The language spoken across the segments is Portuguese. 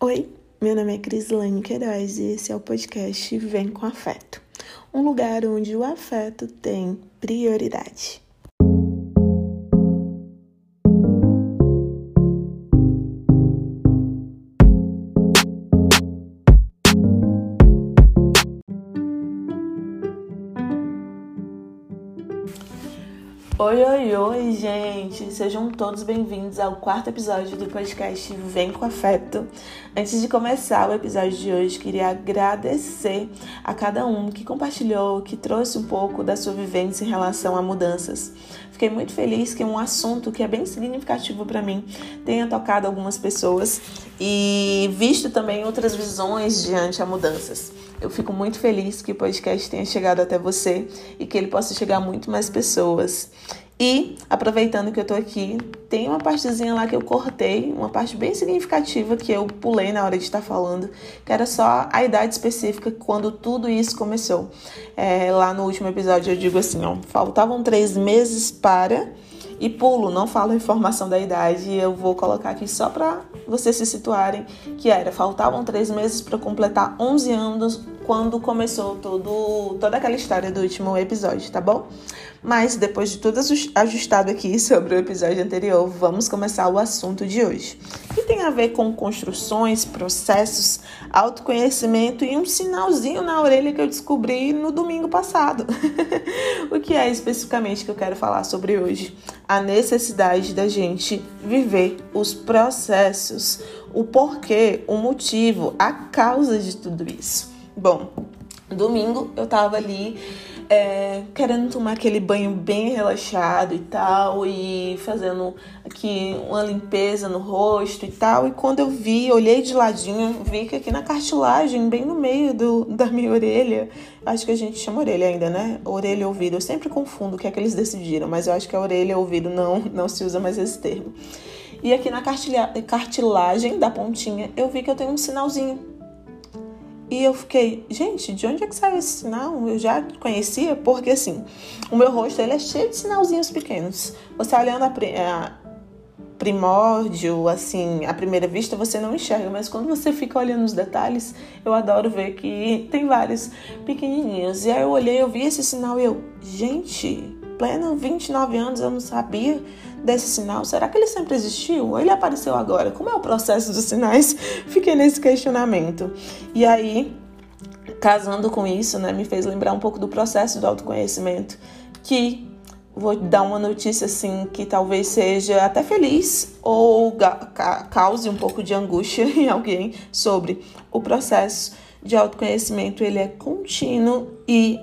Oi, meu nome é Crislane Queiroz e esse é o podcast Vem com Afeto um lugar onde o afeto tem prioridade. Oi, oi, oi, gente! Sejam todos bem-vindos ao quarto episódio do podcast Vem com Afeto. Antes de começar o episódio de hoje, queria agradecer a cada um que compartilhou, que trouxe um pouco da sua vivência em relação a mudanças. Fiquei muito feliz que um assunto que é bem significativo para mim tenha tocado algumas pessoas e visto também outras visões diante a mudanças. Eu fico muito feliz que o podcast tenha chegado até você e que ele possa chegar a muito mais pessoas. E, aproveitando que eu tô aqui, tem uma partezinha lá que eu cortei, uma parte bem significativa que eu pulei na hora de estar falando, que era só a idade específica quando tudo isso começou. É, lá no último episódio eu digo assim, ó, faltavam três meses para e pulo, não falo informação da idade, eu vou colocar aqui só para vocês se situarem, que era, faltavam três meses para completar 11 anos quando começou todo, toda aquela história do último episódio, tá bom? Mas depois de tudo ajustado aqui sobre o episódio anterior, vamos começar o assunto de hoje. Que tem a ver com construções, processos, autoconhecimento e um sinalzinho na orelha que eu descobri no domingo passado. o que é especificamente que eu quero falar sobre hoje? A necessidade da gente viver os processos, o porquê, o motivo, a causa de tudo isso. Bom, domingo eu tava ali é, querendo tomar aquele banho bem relaxado e tal, e fazendo aqui uma limpeza no rosto e tal. E quando eu vi, olhei de ladinho, vi que aqui na cartilagem, bem no meio do, da minha orelha, acho que a gente chama orelha ainda, né? Orelha e ouvido. Eu sempre confundo o que é que eles decidiram, mas eu acho que a orelha e ouvido não, não se usa mais esse termo. E aqui na cartilagem da pontinha, eu vi que eu tenho um sinalzinho e eu fiquei, gente, de onde é que saiu esse sinal? Eu já conhecia, porque assim, o meu rosto ele é cheio de sinalzinhos pequenos. Você olhando a, a primórdio, assim, à primeira vista você não enxerga, mas quando você fica olhando os detalhes, eu adoro ver que tem vários pequenininhos. E aí eu olhei, eu vi esse sinal e eu, gente, pleno 29 anos eu não sabia desse sinal? Será que ele sempre existiu? Ou ele apareceu agora? Como é o processo dos sinais? Fiquei nesse questionamento. E aí, casando com isso, né, me fez lembrar um pouco do processo do autoconhecimento, que vou dar uma notícia assim que talvez seja até feliz ou cause um pouco de angústia em alguém sobre o processo de autoconhecimento, ele é contínuo e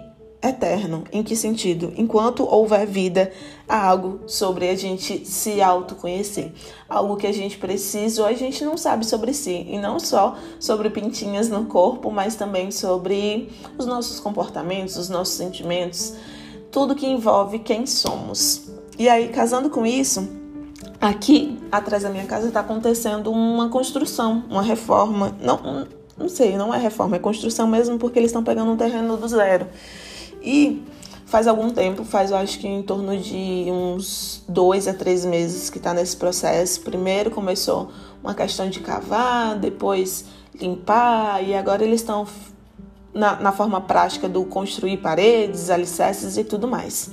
eterno. Em que sentido? Enquanto houver vida, há algo sobre a gente se autoconhecer. Algo que a gente precisa ou a gente não sabe sobre si. E não só sobre pintinhas no corpo, mas também sobre os nossos comportamentos, os nossos sentimentos, tudo que envolve quem somos. E aí, casando com isso, aqui atrás da minha casa está acontecendo uma construção, uma reforma. Não, não sei, não é reforma, é construção mesmo, porque eles estão pegando um terreno do zero. E faz algum tempo, faz eu acho que em torno de uns dois a três meses que está nesse processo. Primeiro começou uma questão de cavar, depois limpar, e agora eles estão na, na, forma prática do construir paredes, alicerces e tudo mais.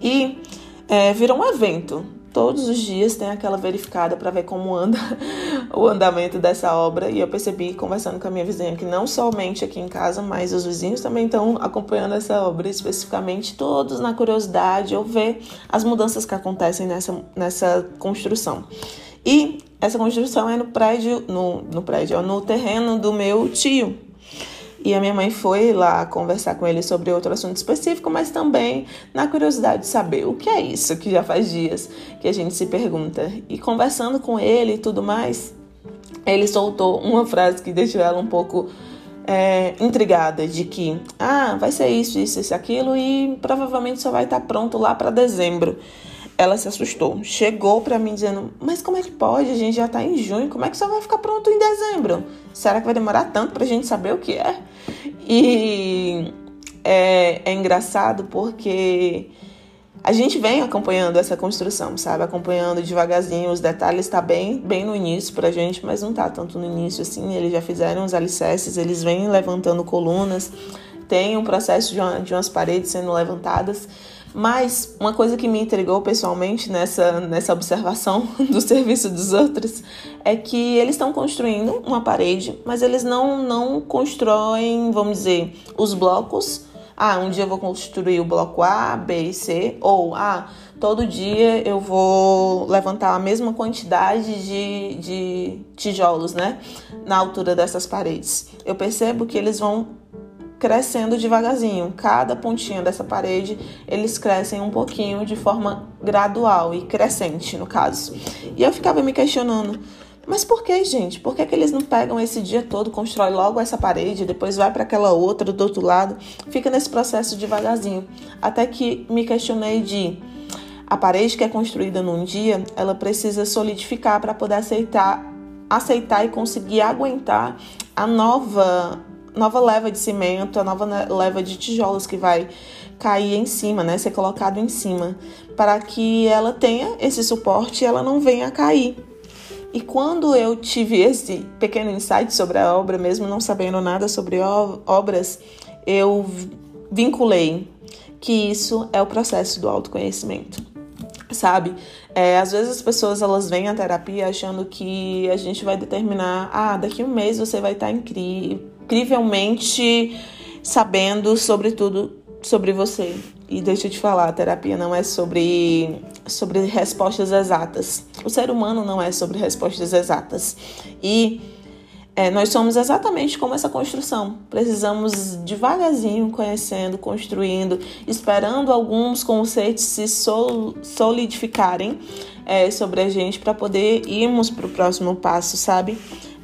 E é, virou um evento todos os dias tem aquela verificada para ver como anda o andamento dessa obra. E eu percebi, conversando com a minha vizinha, que não somente aqui em casa, mas os vizinhos também estão acompanhando essa obra, especificamente todos na curiosidade ou ver as mudanças que acontecem nessa, nessa construção. E essa construção é no prédio, no, no prédio, no terreno do meu tio, e a minha mãe foi lá conversar com ele sobre outro assunto específico, mas também na curiosidade de saber o que é isso que já faz dias que a gente se pergunta. E conversando com ele e tudo mais, ele soltou uma frase que deixou ela um pouco é, intrigada de que ah, vai ser isso, isso, isso, aquilo e provavelmente só vai estar pronto lá para dezembro ela se assustou. Chegou para mim dizendo: Mas como é que pode? A gente já tá em junho, como é que só vai ficar pronto em dezembro? Será que vai demorar tanto pra gente saber o que é? E é, é engraçado porque a gente vem acompanhando essa construção, sabe? Acompanhando devagarzinho os detalhes, tá bem, bem no início pra gente, mas não tá tanto no início assim. Eles já fizeram os alicerces, eles vêm levantando colunas, tem um processo de, uma, de umas paredes sendo levantadas. Mas uma coisa que me intrigou pessoalmente nessa, nessa observação do serviço dos outros é que eles estão construindo uma parede, mas eles não, não constroem, vamos dizer, os blocos ah, um dia eu vou construir o bloco A, B e C, ou ah, todo dia eu vou levantar a mesma quantidade de, de tijolos, né? Na altura dessas paredes. Eu percebo que eles vão crescendo devagarzinho. Cada pontinha dessa parede, eles crescem um pouquinho de forma gradual e crescente, no caso. E eu ficava me questionando, mas por que, gente? Por que, que eles não pegam esse dia todo, constrói logo essa parede, depois vai para aquela outra do outro lado, fica nesse processo devagarzinho? Até que me questionei de a parede que é construída num dia, ela precisa solidificar para poder aceitar, aceitar e conseguir aguentar a nova nova leva de cimento, a nova leva de tijolos que vai cair em cima, né, ser colocado em cima, para que ela tenha esse suporte e ela não venha a cair. E quando eu tive esse pequeno insight sobre a obra, mesmo não sabendo nada sobre obras, eu vinculei que isso é o processo do autoconhecimento. Sabe? É, às vezes as pessoas elas vêm à terapia achando que a gente vai determinar, ah, daqui um mês você vai estar incrivelmente sabendo sobre tudo sobre você. E deixa eu te falar, a terapia não é sobre, sobre respostas exatas. O ser humano não é sobre respostas exatas. E é, nós somos exatamente como essa construção. Precisamos devagarzinho conhecendo, construindo, esperando alguns conceitos se solidificarem é, sobre a gente para poder irmos para o próximo passo, sabe?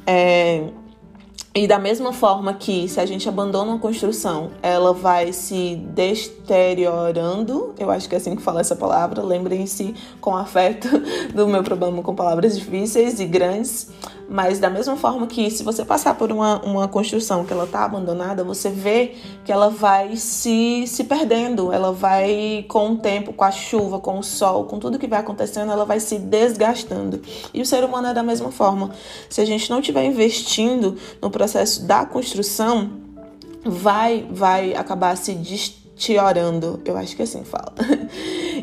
É, e da mesma forma que se a gente abandona uma construção, ela vai se deteriorando, eu acho que é assim que fala essa palavra, lembrem-se com afeto do meu problema com palavras difíceis e grandes, mas da mesma forma que se você passar por uma, uma construção que ela está abandonada, você vê que ela vai se, se perdendo, ela vai com o tempo, com a chuva, com o sol, com tudo que vai acontecendo, ela vai se desgastando. E o ser humano é da mesma forma. Se a gente não estiver investindo no processo da construção, vai, vai acabar se deteriorando. Eu acho que é assim fala.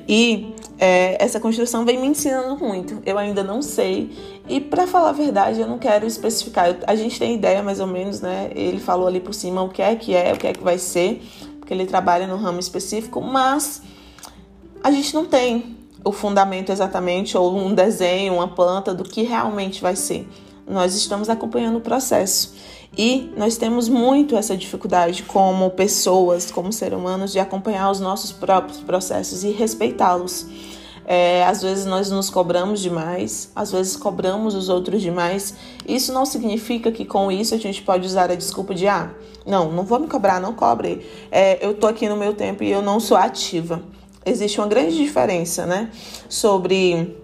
E é, essa construção vem me ensinando muito. Eu ainda não sei. E para falar a verdade, eu não quero especificar. A gente tem ideia mais ou menos, né? Ele falou ali por cima o que é que é, o que é que vai ser, porque ele trabalha no ramo específico, mas a gente não tem o fundamento exatamente, ou um desenho, uma planta do que realmente vai ser. Nós estamos acompanhando o processo. E nós temos muito essa dificuldade como pessoas, como seres humanos, de acompanhar os nossos próprios processos e respeitá-los. É, às vezes nós nos cobramos demais, às vezes cobramos os outros demais. Isso não significa que com isso a gente pode usar a desculpa de ah, não, não vou me cobrar, não cobre. É, eu tô aqui no meu tempo e eu não sou ativa. Existe uma grande diferença, né, sobre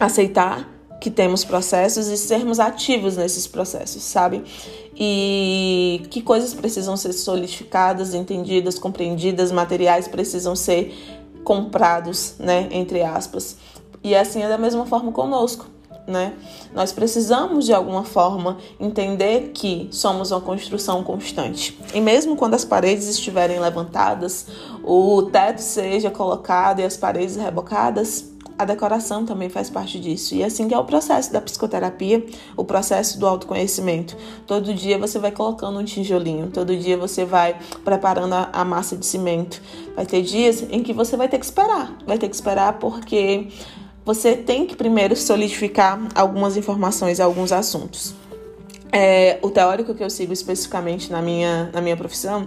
aceitar que temos processos e sermos ativos nesses processos, sabe? E que coisas precisam ser solidificadas, entendidas, compreendidas, materiais precisam ser comprados, né, entre aspas. E assim é da mesma forma conosco, né? Nós precisamos de alguma forma entender que somos uma construção constante. E mesmo quando as paredes estiverem levantadas, o teto seja colocado e as paredes rebocadas, a decoração também faz parte disso. E assim que é o processo da psicoterapia, o processo do autoconhecimento. Todo dia você vai colocando um tijolinho, todo dia você vai preparando a, massa de cimento. Vai ter dias em que você vai ter que esperar. Vai ter que esperar porque você tem que primeiro solidificar algumas informações, alguns assuntos. É, o teórico que eu sigo especificamente na minha, na minha profissão,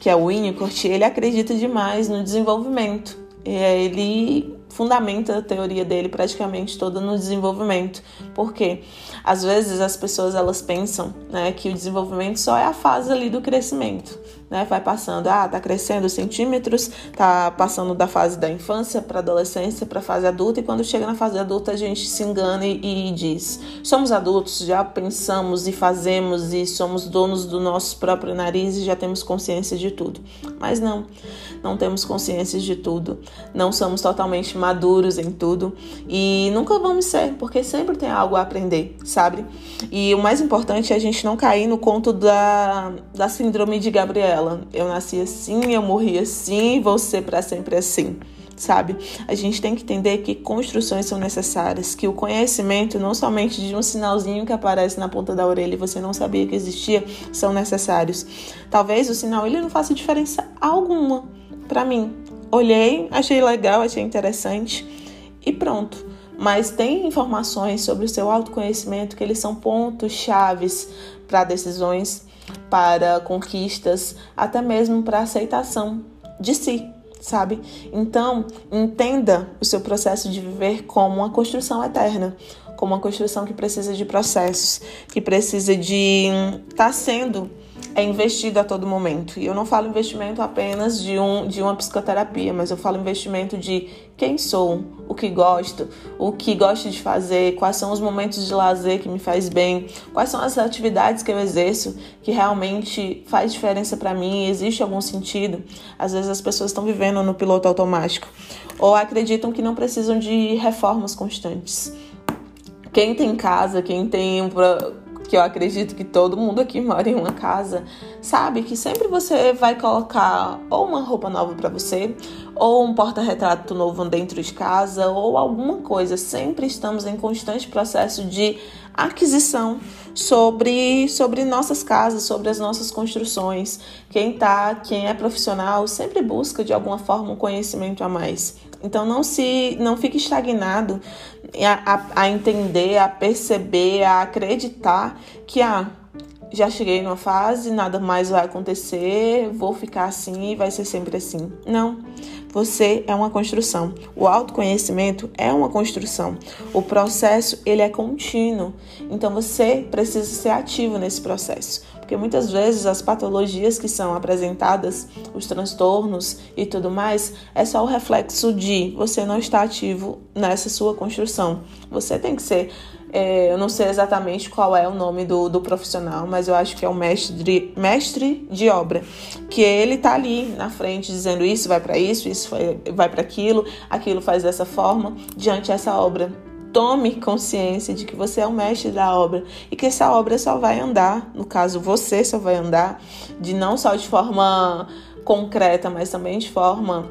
que é o Winnicott, ele acredita demais no desenvolvimento. Ele fundamenta a teoria dele praticamente toda no desenvolvimento. Porque às vezes as pessoas elas pensam né, que o desenvolvimento só é a fase ali do crescimento. Né? Vai passando, ah, tá crescendo centímetros, tá passando da fase da infância para adolescência, para fase adulta, e quando chega na fase adulta a gente se engana e, e diz: somos adultos, já pensamos e fazemos e somos donos do nosso próprio nariz e já temos consciência de tudo. Mas não, não temos consciência de tudo, não somos totalmente maduros em tudo e nunca vamos ser, porque sempre tem algo a aprender, sabe? E o mais importante é a gente não cair no conto da, da síndrome de Gabriela. Eu nasci assim, eu morri assim, vou ser para sempre assim sabe? A gente tem que entender que construções são necessárias, que o conhecimento, não somente de um sinalzinho que aparece na ponta da orelha e você não sabia que existia, são necessários. Talvez o sinal ele não faça diferença alguma para mim. Olhei, achei legal, achei interessante e pronto. Mas tem informações sobre o seu autoconhecimento que eles são pontos chaves para decisões, para conquistas, até mesmo para aceitação de si, sabe? Então, entenda o seu processo de viver como uma construção eterna, como uma construção que precisa de processos, que precisa de estar tá sendo é investido a todo momento. E eu não falo investimento apenas de, um, de uma psicoterapia, mas eu falo investimento de quem sou, o que gosto, o que gosto de fazer, quais são os momentos de lazer que me faz bem, quais são as atividades que eu exerço que realmente faz diferença para mim, existe algum sentido. Às vezes as pessoas estão vivendo no piloto automático ou acreditam que não precisam de reformas constantes. Quem tem casa, quem tem que eu acredito que todo mundo aqui mora em uma casa, sabe que sempre você vai colocar ou uma roupa nova para você, ou um porta-retrato novo dentro de casa, ou alguma coisa. Sempre estamos em constante processo de aquisição sobre, sobre nossas casas, sobre as nossas construções. Quem tá, quem é profissional, sempre busca de alguma forma um conhecimento a mais. Então não se não fique estagnado a, a, a entender, a perceber, a acreditar que ah, já cheguei numa fase, nada mais vai acontecer, vou ficar assim e vai ser sempre assim. Não. Você é uma construção. O autoconhecimento é uma construção. O processo, ele é contínuo. Então você precisa ser ativo nesse processo. Porque muitas vezes as patologias que são apresentadas, os transtornos e tudo mais, é só o reflexo de você não estar ativo nessa sua construção. Você tem que ser é, eu não sei exatamente qual é o nome do, do profissional, mas eu acho que é o mestre, mestre de obra. Que ele tá ali na frente dizendo isso vai para isso, isso vai, vai para aquilo, aquilo faz dessa forma, diante dessa obra tome consciência de que você é o mestre da obra e que essa obra só vai andar, no caso você só vai andar, de não só de forma concreta, mas também de forma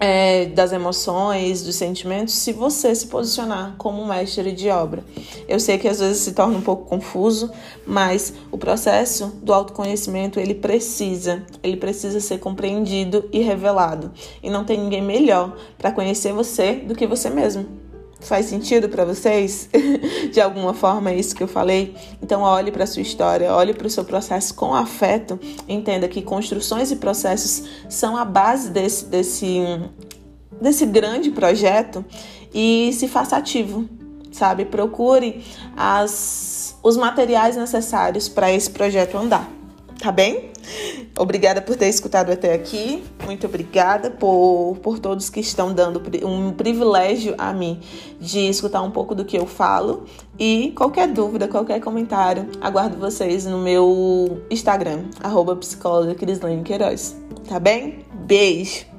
é, das emoções, dos sentimentos, se você se posicionar como mestre de obra. Eu sei que às vezes se torna um pouco confuso, mas o processo do autoconhecimento ele precisa, ele precisa ser compreendido e revelado. E não tem ninguém melhor para conhecer você do que você mesmo. Faz sentido para vocês? De alguma forma é isso que eu falei? Então olhe para sua história, olhe para o seu processo com afeto, entenda que construções e processos são a base desse desse desse grande projeto e se faça ativo, sabe? Procure as os materiais necessários para esse projeto andar, tá bem? Obrigada por ter escutado até aqui. Muito obrigada por, por todos que estão dando um privilégio a mim de escutar um pouco do que eu falo. E qualquer dúvida, qualquer comentário, aguardo vocês no meu Instagram, arroba. Tá bem? Beijo!